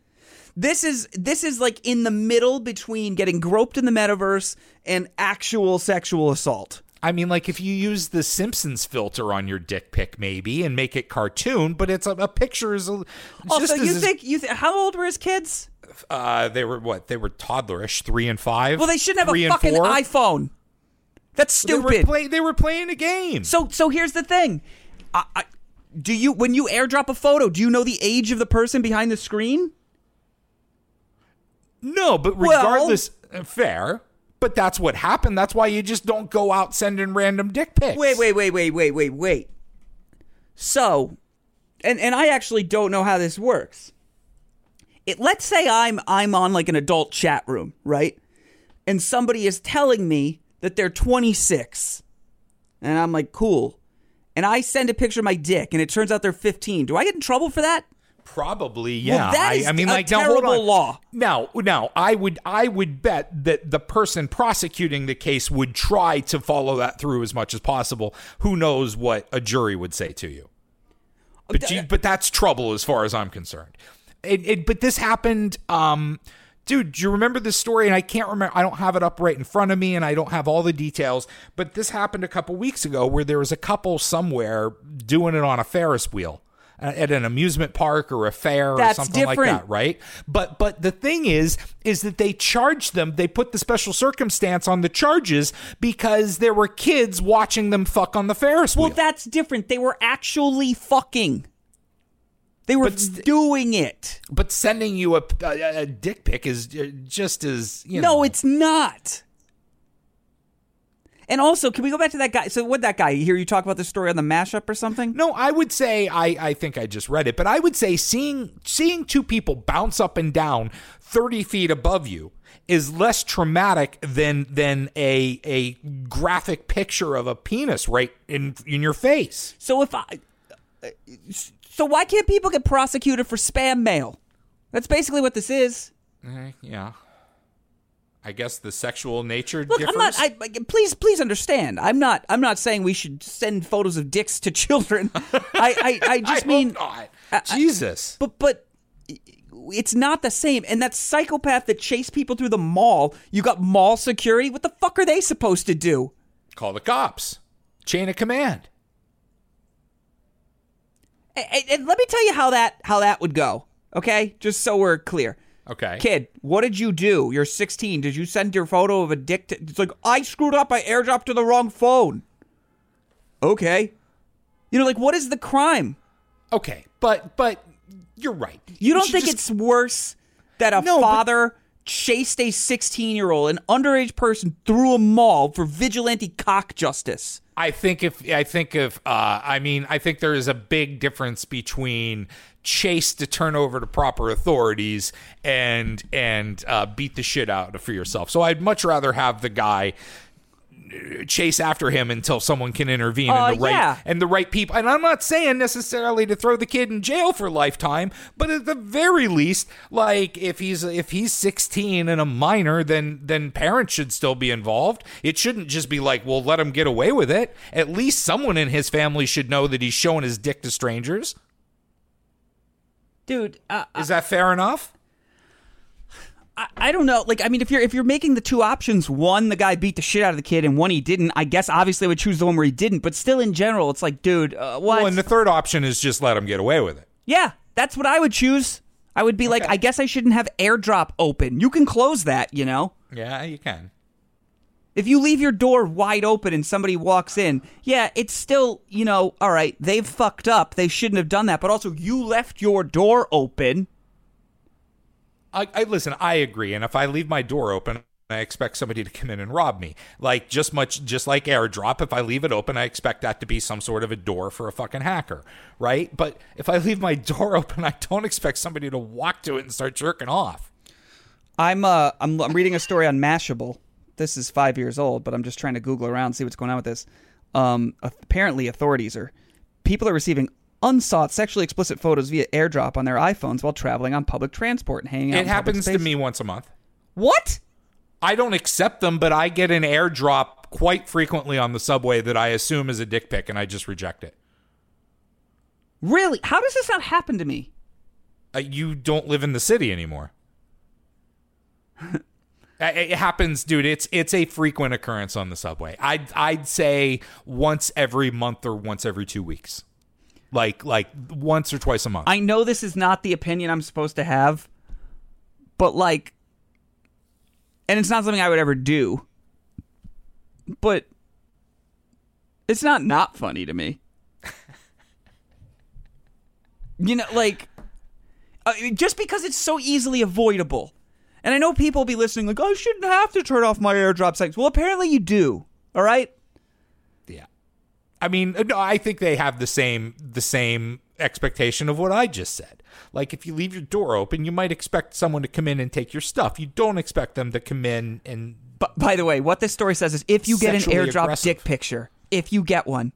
This is this is like in the middle between getting groped in the metaverse and actual sexual assault. I mean, like if you use the Simpsons filter on your dick pic, maybe, and make it cartoon, but it's a, a picture is a, Also, you is- think you th- how old were his kids? uh, they were what? They were toddlerish, three and five. Well, they shouldn't have a fucking four. iPhone. That's They were, stupid. play, they were playing a game. so so here's the thing. I, I, do you when you airdrop a photo, do you know the age of the person behind the screen? No, but regardless, uh, fair. But that's what happened. That's why you just don't go out sending random dick pics. Wait, wait, wait, wait, wait, wait, wait. So, and and I actually don't know how this works. It let's say I'm I'm on like an adult chat room, right? And somebody is telling me that they're 26. And I'm like, "Cool." And I send a picture of my dick and it turns out they're 15. Do I get in trouble for that? Probably, yeah. that I, I mean, a like, now, hold on. law. Now, now, I would, I would bet that the person prosecuting the case would try to follow that through as much as possible. Who knows what a jury would say to you? But, you, but that's trouble as far as I'm concerned. It, it, but this happened. Um, dude, do you remember this story? And I can't remember. I don't have it up right in front of me, and I don't have all the details. But this happened a couple weeks ago, where there was a couple somewhere doing it on a Ferris wheel at an amusement park or a fair or That's something like that, right? But but the thing is, is that they charged them. They put the special circumstance on the charges because there were kids watching them fuck on the Ferris wheel. Well, that's different. They were actually fucking. They were But doing it. but sending you a, a, a dick pic is uh, just as you know. No, it's not. And also, can we go back to that guy? So, what that guy? You hear you talk about the story on the mashup or something? No, I would say I, I think I just read it, but I would say seeing seeing two people bounce up and down thirty feet above you is less traumatic than than a a graphic picture of a penis right in in your face. So if I, so why can't people get prosecuted for spam mail? That's basically what this is. Eh, yeah. I guess the sexual nature Look, differs. I'm not. I, I- please, please understand. I'm not. I'm not saying we should send photos of dicks to children. I, I, I I just hope mean. I- Jesus. but, but it's not the same. And that psychopath that chased people through the mall. You got mall security. What the fuck are they supposed to do? Call the cops. Chain of command. And, and- and let me tell you how that how that would go. Okay, just so we're clear. Okay. Kid, what did you do? You're 16. Did you send your photo of a dick? To, it's like I screwed up. I airdropped to the wrong phone. Okay. You know, like what is the crime? Okay. But but you're right. You don't think just- it's worse that a No, but- father chased a 16 year old, an underage person, through a mall for vigilante cock justice? I think if I think if uh, I mean I think there is a big difference between chase to turn over to proper authorities and and uh, beat the shit out for yourself. So I'd much rather have the guy chase after him until someone can intervene Uh, and the right yeah. and the right people. And I'm not saying necessarily to throw the kid in jail for lifetime, but at the very least, like if he's if he's 16 and a minor, then then parents should still be involved. It shouldn't just be like, well, let him get away with it. At least someone in his family should know that he's showing his dick to strangers. Dude, uh, Is that fair enough? I, I don't know. Like, I mean, if you're if you're making the two options, one the guy beat the shit out of the kid, and one he didn't. I guess obviously I would choose the one where he didn't. But still, in general, it's like, dude, uh, what? Well, and the third option is just let him get away with it. yeah, that's what I would choose. I would be like, I guess I shouldn't have AirDrop open. You can close that, you know. Yeah, you can. If you leave your door wide open and somebody walks in, yeah, it's still, you know, all right, they've fucked up. They shouldn't have done that. But also, you left your door open. I, I listen. I agree, and if I leave my door open, I expect somebody to come in and rob me. Like just much, just like AirDrop. If I leave it open, I expect that to be some sort of a door for a fucking hacker, right? But if I leave my door open, I don't expect somebody to walk to it and start jerking off. I'm uh I'm I'm reading a story on Mashable. This is five years old, but I'm just trying to Google around see what's going on with this. Um, apparently, authorities are people are receiving unsought sexually explicit photos via AirDrop on their iPhones while traveling on public transport and hanging out. It happens to me once a month. What? I don't accept them, but I get an AirDrop quite frequently on the subway that I assume is a dick pic, and I just reject it. Really? How does this not happen to me? uh, you don't live in the city anymore. Uh, it happens, dude. It's it's a frequent occurrence on the subway. I'd I'd say once every month or once every two weeks, like like once or twice a month. I know this is not the opinion I'm supposed to have, but like, and it's not something I would ever do, but it's not not funny to me. you know, like, uh, just because it's so easily avoidable. And I know people will be listening, like, I shouldn't have to turn off my airdrop settings. Well, apparently you do. All right? I mean, no, I think they have the same the same expectation of what I just said. Like if you leave your door open, you might expect someone to come in and take your stuff. You don't expect them to come in and But by the way, what this story says is if you get an airdrop aggressive. dick picture, if you get one,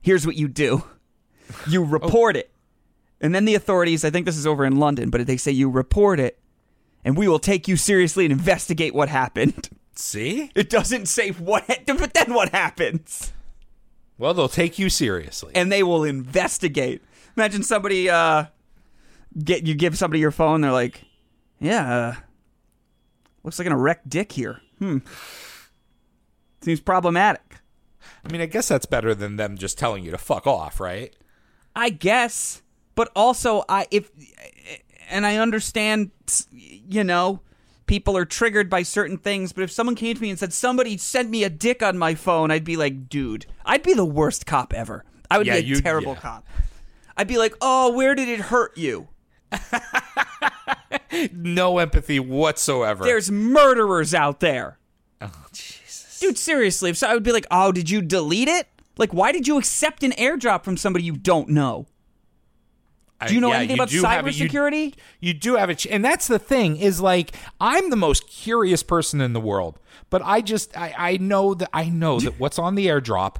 here's what you do. You report it. And then the authorities, I think this is over in London, but they say you report it and we will take you seriously and investigate what happened. See? It doesn't say what, but then what happens? Well, they'll take you seriously. And they will investigate. Imagine somebody, uh, get you give somebody your phone, they're like, yeah, uh, looks like an erect dick here. Hmm. Seems problematic. I mean, I guess that's better than them just telling you to fuck off, right? I guess, but also I if and I understand, you know, people are triggered by certain things. But if someone came to me and said somebody sent me a dick on my phone, I'd be like, dude, I'd be the worst cop ever. I would Yeah, be a terrible yeah. cop. I'd be like, oh, where did it hurt you? No empathy whatsoever. There's murderers out there. oh, Jesus. Dude, seriously, so, I would be like, oh, did you delete it? Like, why did you accept an airdrop from somebody you don't know? Do you know yeah, anything you about have you- cybersecurity? You do have a, ch- and that's the thing is like I'm the most curious person in the world, but I just I, I know that I know that what's on the airdrop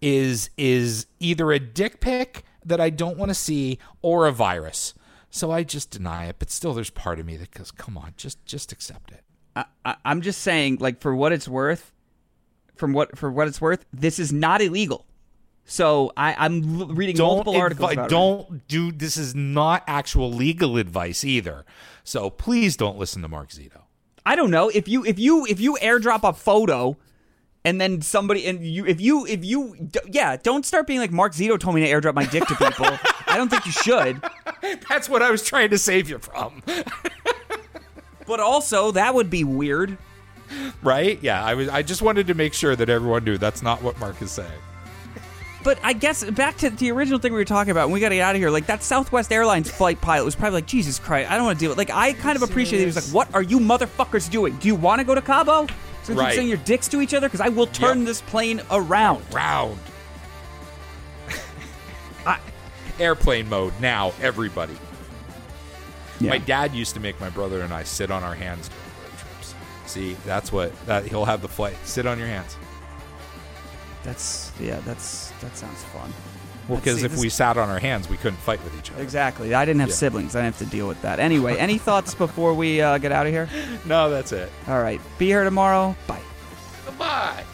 is is either a dick pic that I don't want to see or a virus. So I just deny it, but still, there's part of me that goes, "Come on, just just accept it." I, I, I'm just saying, like for what it's worth, from what for what it's worth, this is not illegal. So I, I'm l- reading multiple advi- articles don't do this is not actual legal advice either. So please don't listen to Mark Zito. I don't know if you if you if you airdrop a photo, and then somebody and you if you if you d- yeah, don't start being like Mark Zito told me to airdrop my dick to people. I don't think you should. That's what I was trying to save you from. But also that would be weird. right? Yeah, I was. I just wanted to make sure that everyone knew that's not what Mark is saying. But I guess back to the original thing we were talking about, and we got to get out of here. Like that Southwest Airlines flight pilot was probably like, Jesus Christ, I don't want to deal with. Like I kind of appreciate. It. He was like, What are you motherfuckers doing? Do you want to go to Cabo? So Right. saying your dicks to each other? Because I will turn Yep. this plane around. Round. Airplane mode now, everybody. Yeah. My dad used to make my brother and I sit on our hands during road trips. See, that's what that he'll have the flight. Sit on your hands. That's yeah. That's that sounds fun. Well, because if we sat on our hands, we couldn't fight with each other. Exactly. I didn't have Yeah. siblings. I didn't have to deal with that. Anyway, any thoughts before we uh, get out of here? No, that's it. All right. Be here tomorrow. Bye. Goodbye.